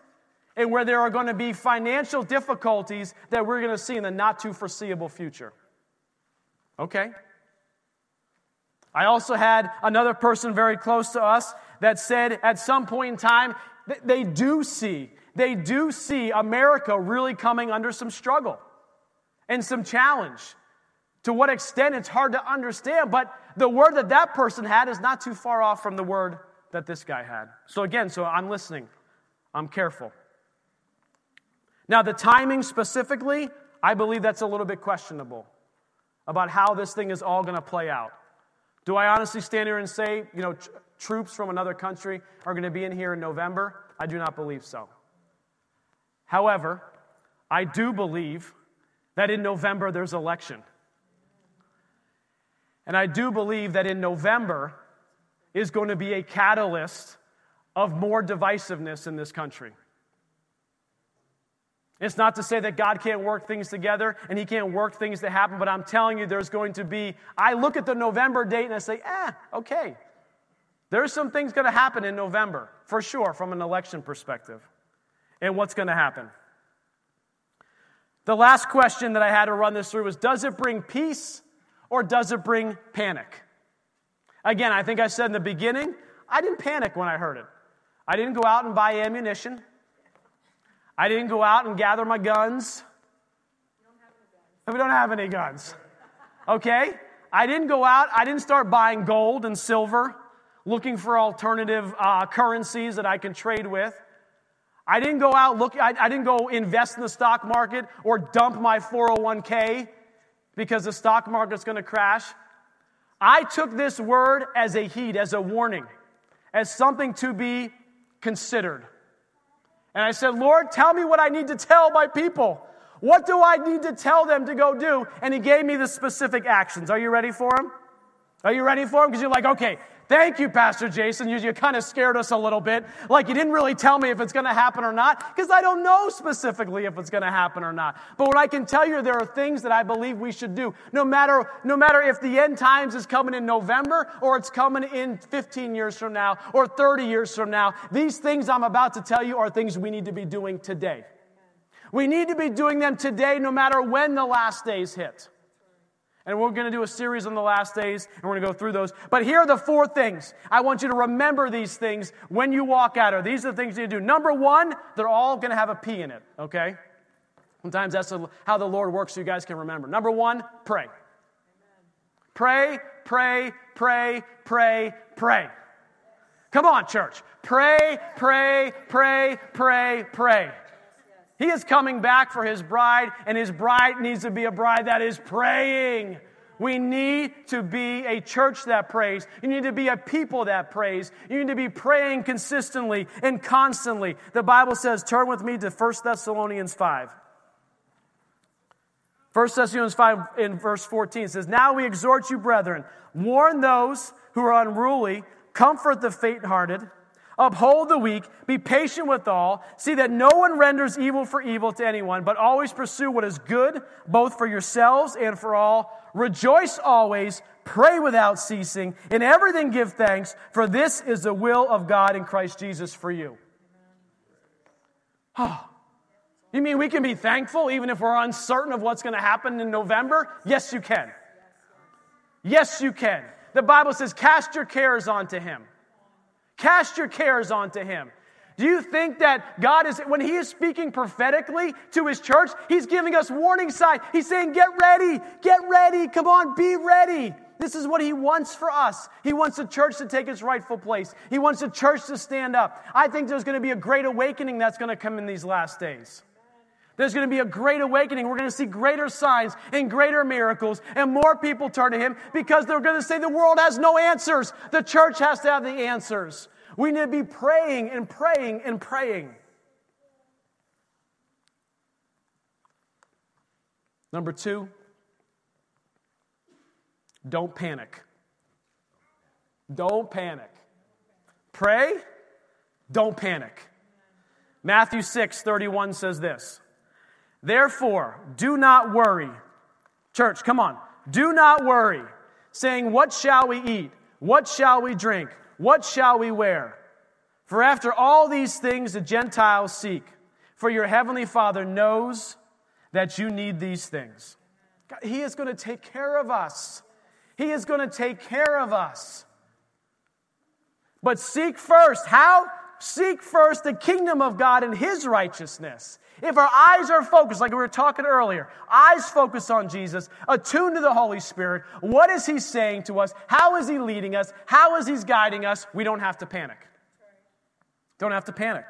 and where there are going to be financial difficulties that we're going to see in the not too foreseeable future. Okay. I also had another person very close to us that said at some point in time they do see they do see America really coming under some struggle and some challenge. To what extent, it's hard to understand, but the word that that person had is not too far off from the word that this guy had. So, again, so I'm listening, I'm careful. Now, the timing specifically, I believe that's a little bit questionable about how this thing is all going to play out. Do I honestly stand here and say, you know, troops from another country are going to be in here in November. I do not believe so. However, I do believe that in November there's election. And I do believe that in November is going to be a catalyst of more divisiveness in this country. It's not to say that God can't work things together and He can't work things to happen, but I'm telling you, there's going to be. I look at the November date and I say, eh, okay. There's some things going to happen in November, for sure, from an election perspective. And what's going to happen? The last question that I had to run this through was Does it bring peace or does it bring panic? Again, I think I said in the beginning, I didn't panic when I heard it. I didn't go out and buy ammunition. I didn't go out and gather my guns. We don't have any guns. Okay? I didn't go out, I didn't start buying gold and silver, looking for alternative uh, currencies that I can trade with. I didn't go out look, I, I didn't go invest in the stock market or dump my 401k because the stock market's going to crash. I took this word as a heed, as a warning, as something to be considered. And I said, Lord, tell me what I need to tell my people. What do I need to tell them to go do? And He gave me the specific actions. Are you ready for them? Are you ready for them? Because you're like, okay, Thank you, Pastor Jason. You, you kind of scared us a little bit. Like you didn't really tell me if it's going to happen or not, because I don't know specifically if it's going to happen or not. But what I can tell you, there are things that I believe we should do. No matter, no matter if the end times is coming in November or it's coming in 15 years from now or 30 years from now, these things I'm about to tell you are things we need to be doing today. We need to be doing them today, no matter when the last days hit. And we're going to do a series on the last days, and we're going to go through those. But here are the four things. I want you to remember these things when you walk out. Or these are the things you do. Number one, they're all going to have a P in it, okay? Sometimes that's how the Lord works so you guys can remember. Number one, pray. Pray, pray, pray, pray, pray. Come on, church. Pray, pray, pray, pray, pray. He is coming back for his bride, and his bride needs to be a bride that is praying. We need to be a church that prays. You need to be a people that prays. You need to be praying consistently and constantly. The Bible says, turn with me to 1 Thessalonians 5. 1 Thessalonians 5 in verse 14 says, Now we exhort you, brethren, warn those who are unruly, comfort the faint hearted Uphold the weak, be patient with all, see that no one renders evil for evil to anyone, but always pursue what is good, both for yourselves and for all. Rejoice always, pray without ceasing, in everything give thanks, for this is the will of God in Christ Jesus for you. Oh, [sighs] you mean we can be thankful even if we're uncertain of what's going to happen in November? Yes, you can. Yes, you can. The Bible says, Cast your cares onto Him. Cast your cares onto him. Do you think that God is, when He is speaking prophetically to His church, He's giving us warning signs. He's saying, Get ready, get ready, come on, be ready. This is what He wants for us. He wants the church to take its rightful place, He wants the church to stand up. I think there's going to be a great awakening that's going to come in these last days. There's going to be a great awakening. We're going to see greater signs and greater miracles, and more people turn to Him because they're going to say the world has no answers. The church has to have the answers. We need to be praying and praying and praying. Number two, don't panic. Don't panic. Pray, don't panic. Matthew 6 31 says this Therefore, do not worry. Church, come on. Do not worry, saying, What shall we eat? What shall we drink? What shall we wear? For after all these things the Gentiles seek, for your heavenly Father knows that you need these things. God, he is going to take care of us. He is going to take care of us. But seek first. How? Seek first the kingdom of God and his righteousness. If our eyes are focused, like we were talking earlier, eyes focused on Jesus, attuned to the Holy Spirit, what is He saying to us? How is He leading us? How is He guiding us? We don't have to panic. Don't have to panic.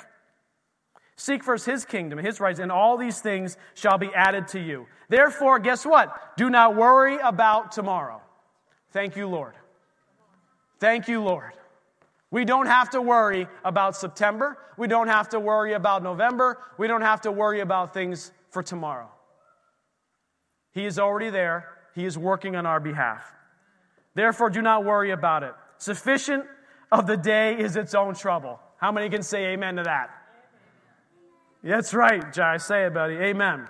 Seek first His kingdom, His rights, and all these things shall be added to you. Therefore, guess what? Do not worry about tomorrow. Thank you, Lord. Thank you, Lord. We don't have to worry about September. We don't have to worry about November. We don't have to worry about things for tomorrow. He is already there. He is working on our behalf. Therefore, do not worry about it. Sufficient of the day is its own trouble. How many can say amen to that? That's right, Jai. Say it, buddy. Amen.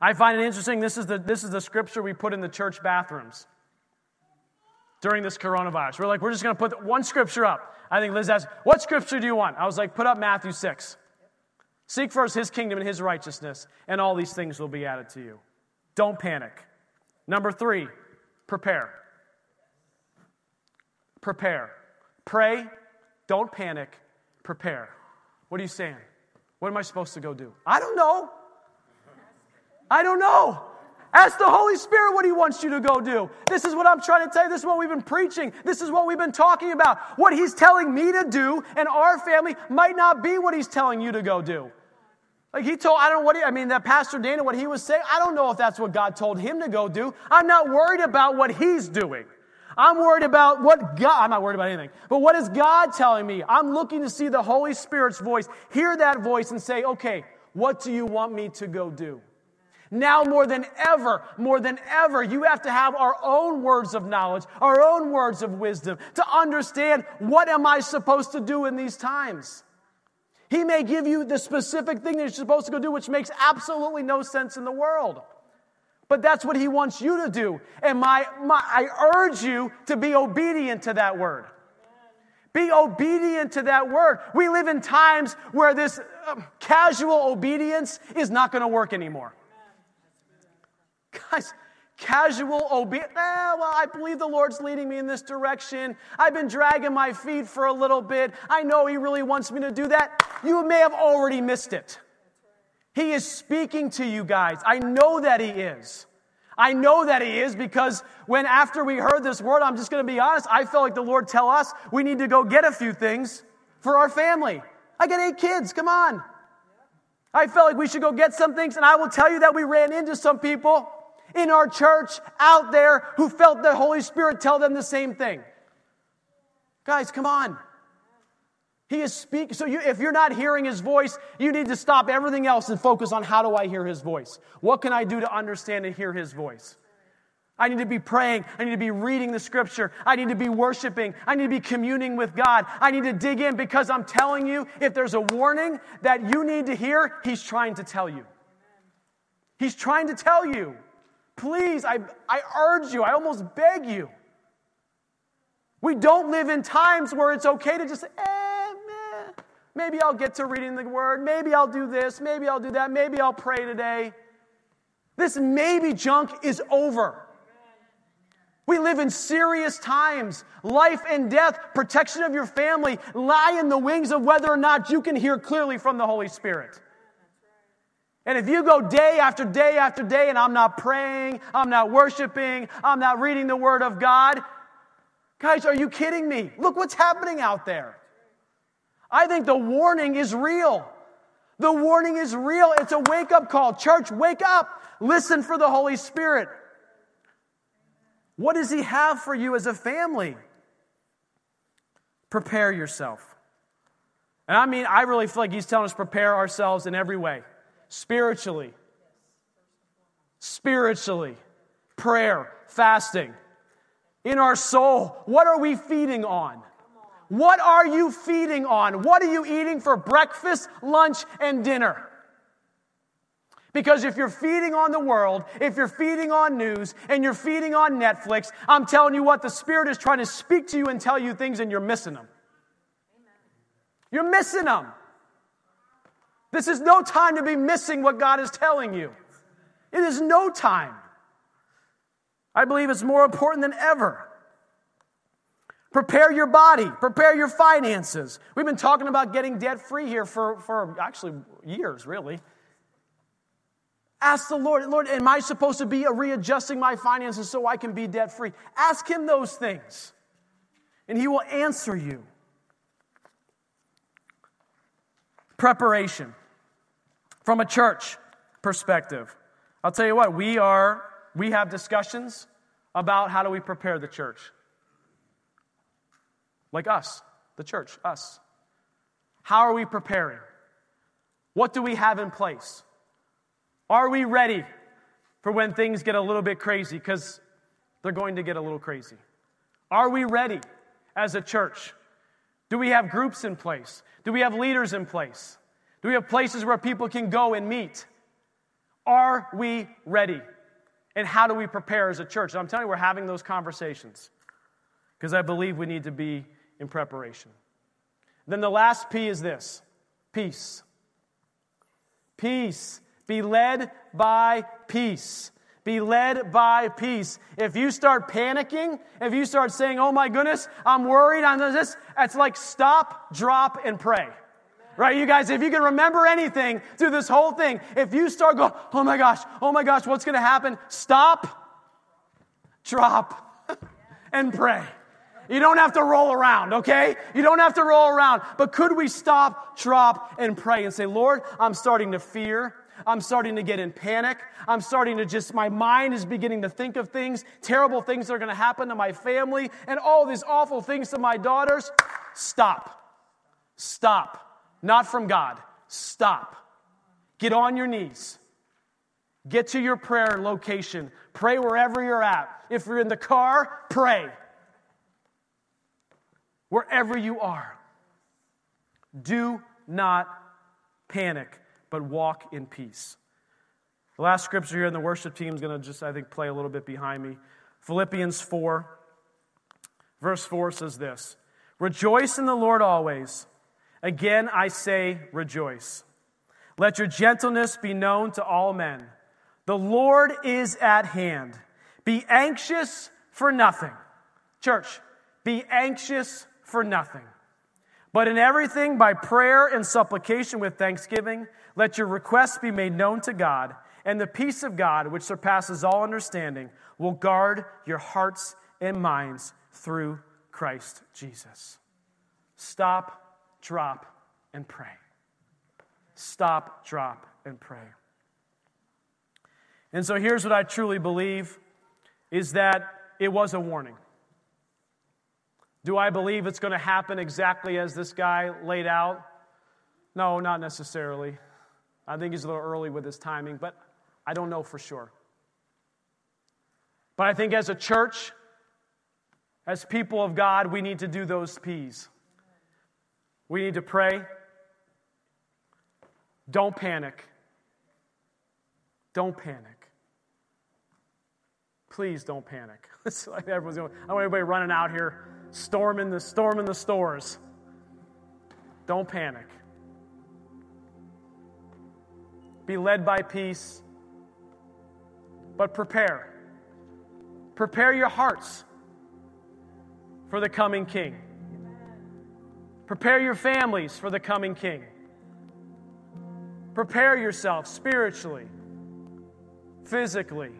I find it interesting. This is, the, this is the scripture we put in the church bathrooms during this coronavirus. We're like, we're just going to put one scripture up. I think Liz asked, What scripture do you want? I was like, Put up Matthew 6. Seek first his kingdom and his righteousness, and all these things will be added to you. Don't panic. Number three, prepare. Prepare. Pray. Don't panic. Prepare. What are you saying? What am I supposed to go do? I don't know. I don't know. Ask the Holy Spirit what He wants you to go do. This is what I'm trying to tell you. This is what we've been preaching. This is what we've been talking about. What He's telling me to do and our family might not be what He's telling you to go do. Like he told, I don't know what he, I mean, that Pastor Dana, what he was saying, I don't know if that's what God told him to go do. I'm not worried about what he's doing. I'm worried about what God, I'm not worried about anything, but what is God telling me? I'm looking to see the Holy Spirit's voice, hear that voice, and say, okay, what do you want me to go do? Now, more than ever, more than ever, you have to have our own words of knowledge, our own words of wisdom to understand what am I supposed to do in these times. He may give you the specific thing that you're supposed to go do, which makes absolutely no sense in the world. But that's what he wants you to do. And my, my, I urge you to be obedient to that word. Be obedient to that word. We live in times where this uh, casual obedience is not going to work anymore. Guys, casual obedience. Eh, well, I believe the Lord's leading me in this direction. I've been dragging my feet for a little bit. I know He really wants me to do that. You may have already missed it. He is speaking to you guys. I know that He is. I know that He is because when after we heard this word, I'm just going to be honest, I felt like the Lord tell us we need to go get a few things for our family. I got eight kids. Come on. I felt like we should go get some things, and I will tell you that we ran into some people in our church out there who felt the Holy Spirit tell them the same thing. Guys, come on. He is speaking. So you, if you're not hearing his voice, you need to stop everything else and focus on how do I hear his voice? What can I do to understand and hear his voice? I need to be praying. I need to be reading the scripture. I need to be worshiping. I need to be communing with God. I need to dig in because I'm telling you, if there's a warning that you need to hear, he's trying to tell you. He's trying to tell you. Please, I, I urge you, I almost beg you. We don't live in times where it's okay to just, eh, meh. maybe I'll get to reading the word, maybe I'll do this, maybe I'll do that, maybe I'll pray today. This maybe junk is over. We live in serious times. Life and death, protection of your family lie in the wings of whether or not you can hear clearly from the Holy Spirit. And if you go day after day after day and I'm not praying, I'm not worshiping, I'm not reading the Word of God, guys, are you kidding me? Look what's happening out there. I think the warning is real. The warning is real. It's a wake up call. Church, wake up. Listen for the Holy Spirit. What does He have for you as a family? Prepare yourself. And I mean, I really feel like He's telling us prepare ourselves in every way spiritually. Spiritually. Prayer, fasting. In our soul, what are we feeding on? What are you feeding on? What are you eating for breakfast, lunch, and dinner? Because if you're feeding on the world, if you're feeding on news, and you're feeding on Netflix, I'm telling you what, the Spirit is trying to speak to you and tell you things, and you're missing them. You're missing them. This is no time to be missing what God is telling you. It is no time. I believe it's more important than ever. Prepare your body, prepare your finances. We've been talking about getting debt free here for, for actually years, really. Ask the Lord, Lord, am I supposed to be readjusting my finances so I can be debt free? Ask Him those things, and He will answer you. Preparation from a church perspective. I'll tell you what, we are we have discussions about how do we prepare the church. Like us. the church, us. How are we preparing? What do we have in place? Are we ready for when things get a little bit crazy? Because they're going to get a little crazy. Are we ready as a church? Do we have groups in place? Do we have leaders in place? Do we have places where people can go and meet? Are we ready? And how do we prepare as a church? And I'm telling you, we're having those conversations because I believe we need to be in preparation. Then the last P is this peace. Peace. Be led by peace. Be led by peace. If you start panicking, if you start saying, oh my goodness, I'm worried, I'm this, it's like stop, drop, and pray. Right, you guys, if you can remember anything through this whole thing, if you start going, oh my gosh, oh my gosh, what's gonna happen? Stop, drop, [laughs] and pray. You don't have to roll around, okay? You don't have to roll around. But could we stop, drop, and pray and say, Lord, I'm starting to fear. I'm starting to get in panic. I'm starting to just, my mind is beginning to think of things, terrible things that are going to happen to my family, and all these awful things to my daughters. Stop. Stop. Not from God. Stop. Get on your knees. Get to your prayer location. Pray wherever you're at. If you're in the car, pray. Wherever you are. Do not panic but walk in peace. The last scripture here, and the worship team is going to just, I think, play a little bit behind me. Philippians 4, verse 4 says this Rejoice in the Lord always. Again, I say, rejoice. Let your gentleness be known to all men. The Lord is at hand. Be anxious for nothing. Church, be anxious for nothing. But in everything, by prayer and supplication with thanksgiving, let your requests be made known to God, and the peace of God, which surpasses all understanding, will guard your hearts and minds through Christ Jesus. Stop, drop, and pray. Stop, drop, and pray. And so here's what I truly believe is that it was a warning. Do I believe it's going to happen exactly as this guy laid out? No, not necessarily. I think he's a little early with his timing, but I don't know for sure. But I think as a church, as people of God, we need to do those P's. We need to pray. Don't panic. Don't panic. Please don't panic. [laughs] It's like everyone's going, I don't want everybody running out here, storming the storming the stores. Don't panic. be led by peace, but prepare. Prepare your hearts for the coming king. Prepare your families for the coming king. Prepare yourself spiritually, physically,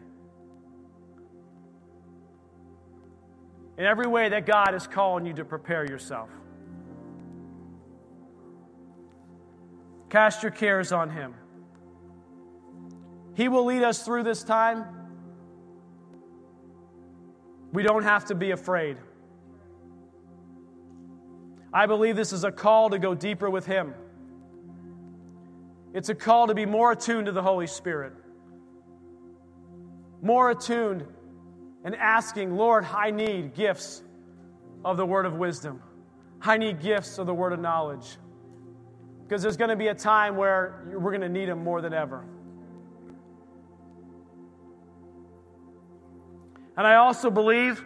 in every way that God is calling you to prepare yourself. Cast your cares on Him. He will lead us through this time. We don't have to be afraid. I believe this is a call to go deeper with Him. It's a call to be more attuned to the Holy Spirit, more attuned and asking, Lord, I need gifts of the word of wisdom. I need gifts of the word of knowledge. Because there's going to be a time where we're going to need them more than ever. And I also believe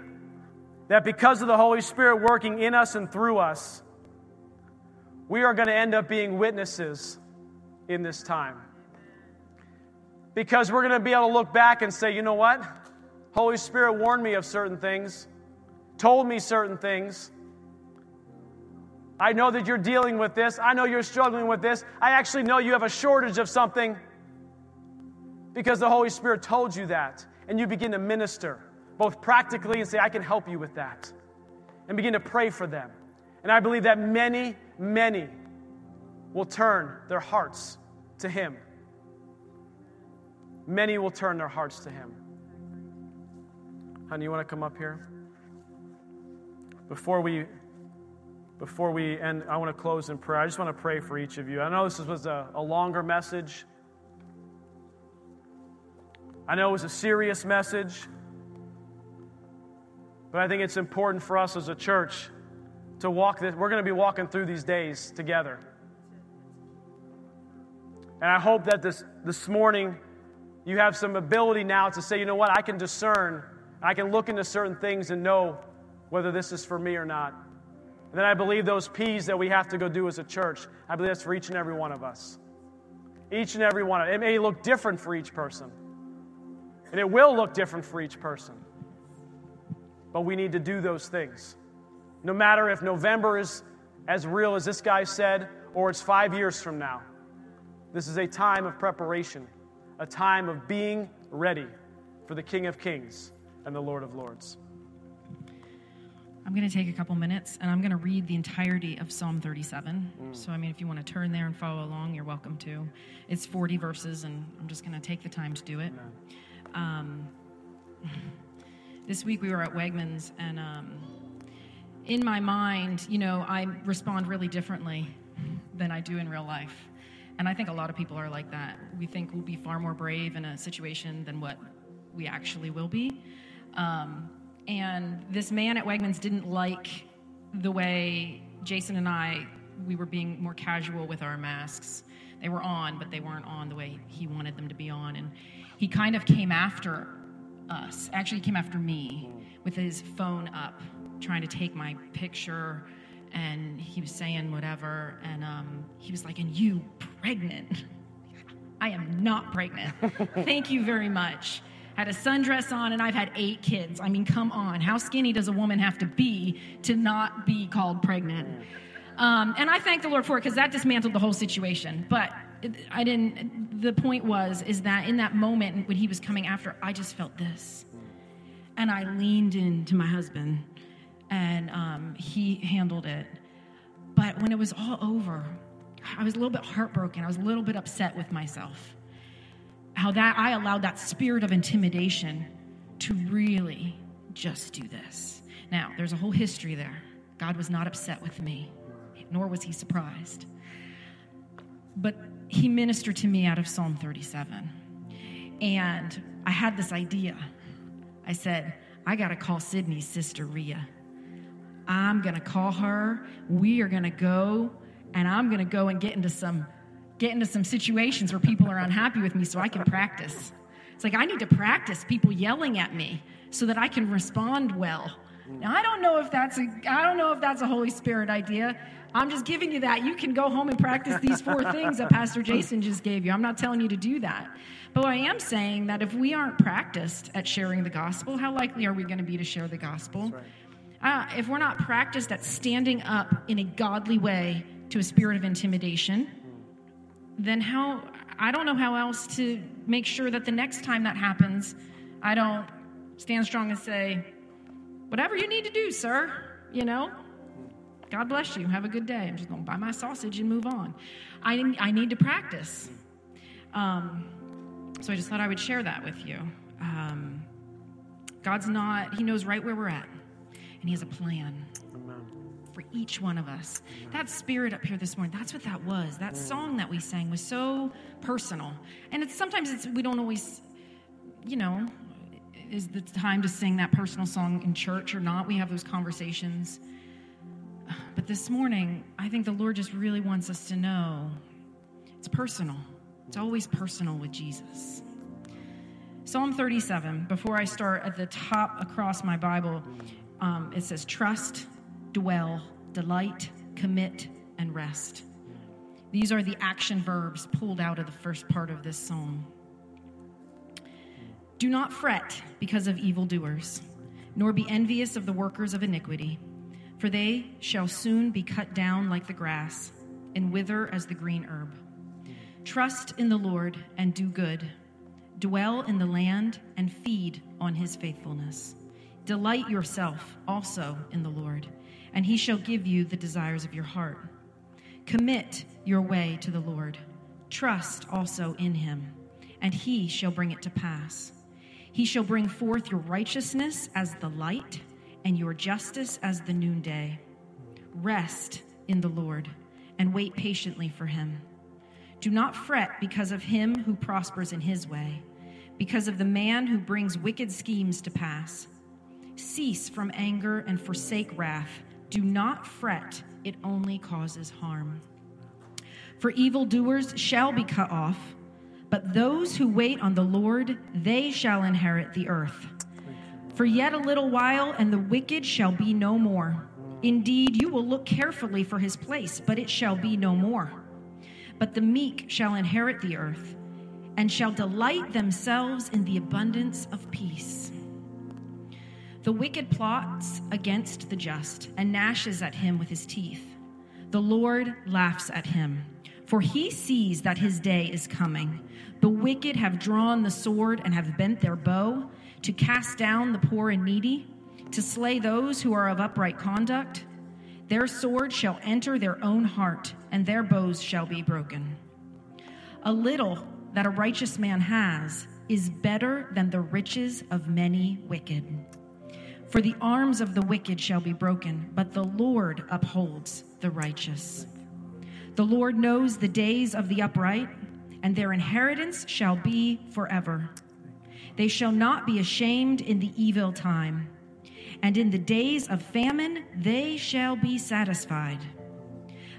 that because of the Holy Spirit working in us and through us, we are going to end up being witnesses in this time. Because we're going to be able to look back and say, you know what? Holy Spirit warned me of certain things, told me certain things. I know that you're dealing with this. I know you're struggling with this. I actually know you have a shortage of something because the Holy Spirit told you that. And you begin to minister both practically and say, I can help you with that. And begin to pray for them. And I believe that many, many will turn their hearts to Him. Many will turn their hearts to Him. Honey, you want to come up here? Before we before we end, I want to close in prayer. I just want to pray for each of you. I know this was a, a longer message. I know it was a serious message. But I think it's important for us as a church to walk this. We're going to be walking through these days together. And I hope that this, this morning you have some ability now to say, you know what, I can discern, I can look into certain things and know whether this is for me or not. And then I believe those P's that we have to go do as a church, I believe that's for each and every one of us. Each and every one. Of it may look different for each person. And it will look different for each person. But we need to do those things. No matter if November is as real as this guy said, or it's five years from now. This is a time of preparation, a time of being ready for the King of Kings and the Lord of Lords. I'm going to take a couple minutes and I'm going to read the entirety of Psalm 37. Mm. So, I mean, if you want to turn there and follow along, you're welcome to. It's 40 verses, and I'm just going to take the time to do it. Um, [laughs] this week we were at Wegmans, and um, in my mind, you know, I respond really differently than I do in real life. And I think a lot of people are like that. We think we'll be far more brave in a situation than what we actually will be. Um, and this man at Wegmans didn't like the way Jason and I we were being more casual with our masks. They were on, but they weren't on the way he wanted them to be on. And he kind of came after us. Actually, he came after me with his phone up, trying to take my picture. And he was saying whatever. And um, he was like, And you pregnant? [laughs] I am not pregnant. [laughs] Thank you very much had a sundress on, and I've had eight kids. I mean, come on. How skinny does a woman have to be to not be called pregnant? Um, and I thank the Lord for it because that dismantled the whole situation. But I didn't, the point was, is that in that moment when he was coming after, I just felt this. And I leaned into my husband, and um, he handled it. But when it was all over, I was a little bit heartbroken. I was a little bit upset with myself how that I allowed that spirit of intimidation to really just do this. Now, there's a whole history there. God was not upset with me, nor was he surprised. But he ministered to me out of Psalm 37. And I had this idea. I said, I got to call Sydney's sister Ria. I'm going to call her. We are going to go, and I'm going to go and get into some get into some situations where people are unhappy with me so I can practice. It's like I need to practice people yelling at me so that I can respond well. Now I don't know if that's a I don't know if that's a Holy Spirit idea. I'm just giving you that. You can go home and practice these four [laughs] things that Pastor Jason just gave you. I'm not telling you to do that. But I am saying that if we aren't practiced at sharing the gospel, how likely are we going to be to share the gospel? Right. Uh, if we're not practiced at standing up in a godly way to a spirit of intimidation, then how I don't know how else to make sure that the next time that happens, I don't stand strong and say, whatever you need to do, sir, you know, God bless you. Have a good day. I'm just going to buy my sausage and move on. I, I need to practice. Um, so I just thought I would share that with you. Um, God's not, He knows right where we're at, and He has a plan for each one of us. That spirit up here this morning, that's what that was. That song that we sang was so personal. And it's sometimes it's we don't always, you know, is the time to sing that personal song in church or not. We have those conversations. But this morning, I think the Lord just really wants us to know it's personal. It's always personal with Jesus. Psalm 37, before I start at the top across my Bible, um, it says, Trust dwell, delight, commit, and rest. These are the action verbs pulled out of the first part of this psalm. Do not fret because of evildoers, nor be envious of the workers of iniquity, for they shall soon be cut down like the grass and wither as the green herb. Trust in the Lord and do good. Dwell in the land and feed on his faithfulness. Delight yourself also in the Lord and he shall give you the desires of your heart. Commit your way to the Lord. Trust also in him, and he shall bring it to pass. He shall bring forth your righteousness as the light, and your justice as the noonday. Rest in the Lord and wait patiently for him. Do not fret because of him who prospers in his way, because of the man who brings wicked schemes to pass. Cease from anger and forsake wrath. Do not fret, it only causes harm. For evildoers shall be cut off, but those who wait on the Lord, they shall inherit the earth. For yet a little while, and the wicked shall be no more. Indeed, you will look carefully for his place, but it shall be no more. But the meek shall inherit the earth, and shall delight themselves in the abundance of peace. The wicked plots against the just, and gnashes at him with his teeth. The Lord laughs at him, for he sees that his day is coming. The wicked have drawn the sword and have bent their bow to cast down the poor and needy to slay those who are of upright conduct. Their sword shall enter their own heart, and their bows shall be broken. A little that a righteous man has is better than the riches of many wicked. For the arms of the wicked shall be broken, but the Lord upholds the righteous. The Lord knows the days of the upright, and their inheritance shall be forever. They shall not be ashamed in the evil time and in the days of famine they shall be satisfied.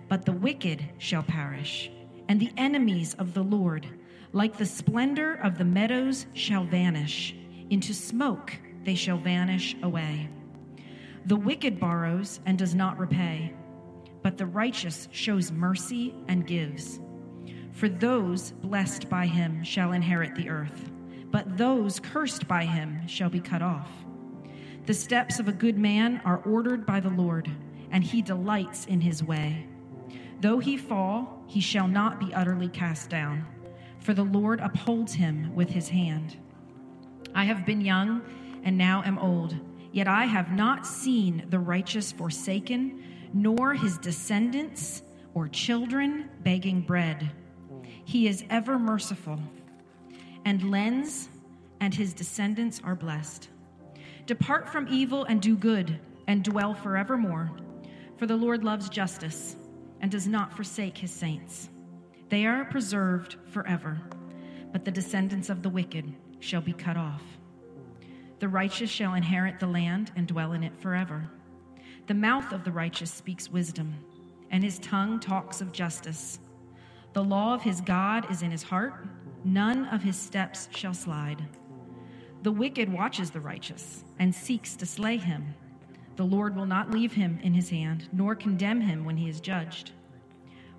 But the wicked shall perish, and the enemies of the Lord, like the splendor of the meadows, shall vanish. Into smoke they shall vanish away. The wicked borrows and does not repay, but the righteous shows mercy and gives. For those blessed by him shall inherit the earth, but those cursed by him shall be cut off. The steps of a good man are ordered by the Lord, and he delights in his way. Though he fall, he shall not be utterly cast down, for the Lord upholds him with his hand. I have been young and now am old, yet I have not seen the righteous forsaken, nor his descendants or children begging bread. He is ever merciful and lends, and his descendants are blessed. Depart from evil and do good, and dwell forevermore. For the Lord loves justice and does not forsake his saints. They are preserved forever, but the descendants of the wicked shall be cut off. The righteous shall inherit the land and dwell in it forever. The mouth of the righteous speaks wisdom, and his tongue talks of justice. The law of his God is in his heart, none of his steps shall slide. The wicked watches the righteous and seeks to slay him. The Lord will not leave him in his hand, nor condemn him when he is judged.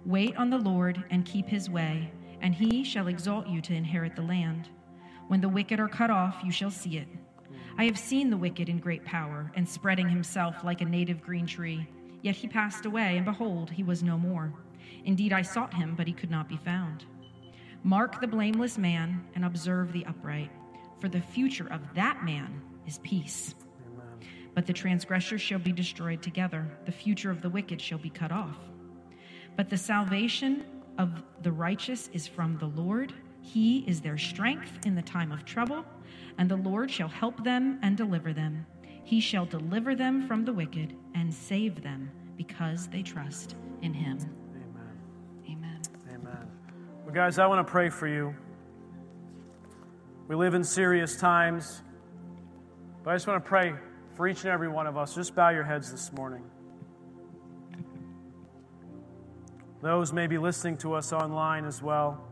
Wait on the Lord and keep his way, and he shall exalt you to inherit the land. When the wicked are cut off, you shall see it. I have seen the wicked in great power, and spreading himself like a native green tree. Yet he passed away, and behold, he was no more. Indeed, I sought him, but he could not be found. Mark the blameless man, and observe the upright for the future of that man is peace. Amen. But the transgressors shall be destroyed together, the future of the wicked shall be cut off. But the salvation of the righteous is from the Lord. He is their strength in the time of trouble, and the Lord shall help them and deliver them. He shall deliver them from the wicked and save them because they trust in him. Amen. Amen. Amen. Well, guys, I want to pray for you. We live in serious times. But I just want to pray for each and every one of us. Just bow your heads this morning. Those may be listening to us online as well.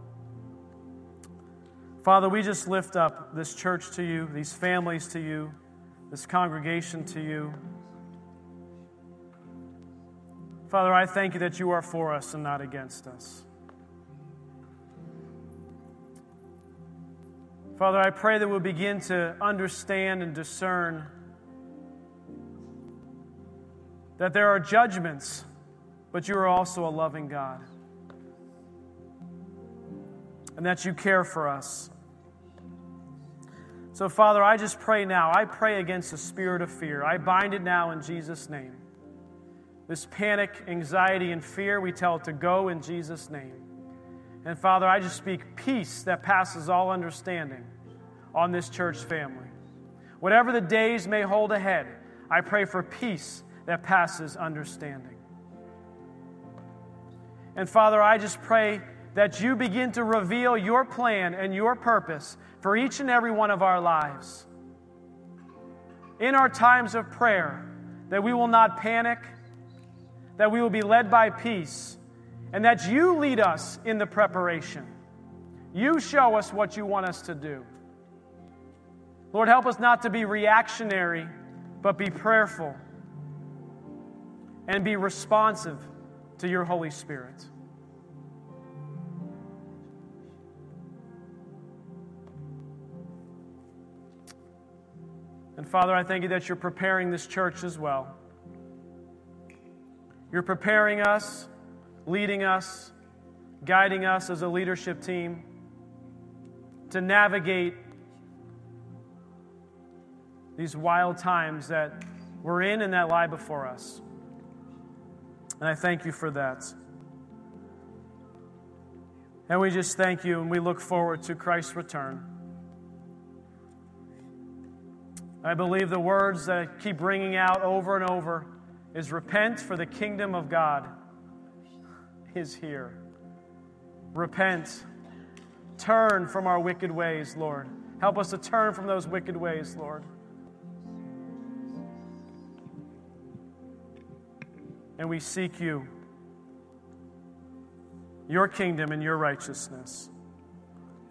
Father, we just lift up this church to you, these families to you, this congregation to you. Father, I thank you that you are for us and not against us. Father, I pray that we'll begin to understand and discern that there are judgments, but you are also a loving God. And that you care for us. So, Father, I just pray now. I pray against the spirit of fear. I bind it now in Jesus' name. This panic, anxiety, and fear, we tell it to go in Jesus' name. And Father, I just speak peace that passes all understanding on this church family. Whatever the days may hold ahead, I pray for peace that passes understanding. And Father, I just pray that you begin to reveal your plan and your purpose for each and every one of our lives. In our times of prayer, that we will not panic, that we will be led by peace, and that you lead us in the preparation. You show us what you want us to do. Lord, help us not to be reactionary, but be prayerful and be responsive to your Holy Spirit. And Father, I thank you that you're preparing this church as well. You're preparing us, leading us, guiding us as a leadership team to navigate these wild times that we're in and that lie before us. And I thank you for that. And we just thank you and we look forward to Christ's return. I believe the words that I keep ringing out over and over is repent for the kingdom of God is here. Repent. Turn from our wicked ways, Lord. Help us to turn from those wicked ways, Lord. And we seek you, your kingdom and your righteousness,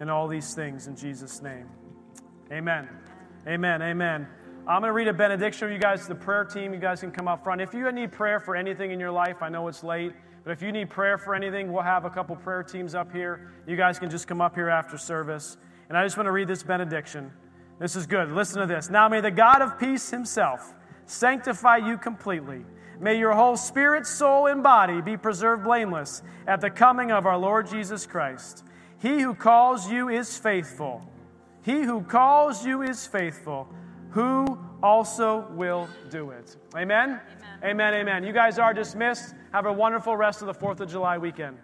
and all these things in Jesus' name. Amen. Amen. Amen. I'm going to read a benediction. You guys, the prayer team, you guys can come up front. If you need prayer for anything in your life, I know it's late, but if you need prayer for anything, we'll have a couple prayer teams up here. You guys can just come up here after service. And I just want to read this benediction. This is good. Listen to this. Now may the God of peace himself sanctify you completely. May your whole spirit, soul, and body be preserved blameless at the coming of our Lord Jesus Christ. He who calls you is faithful he who calls you is faithful, who also will do it. Amen? Amen. Amen. Amen. You guys are dismissed. Have a wonderful rest of the 4th of July weekend.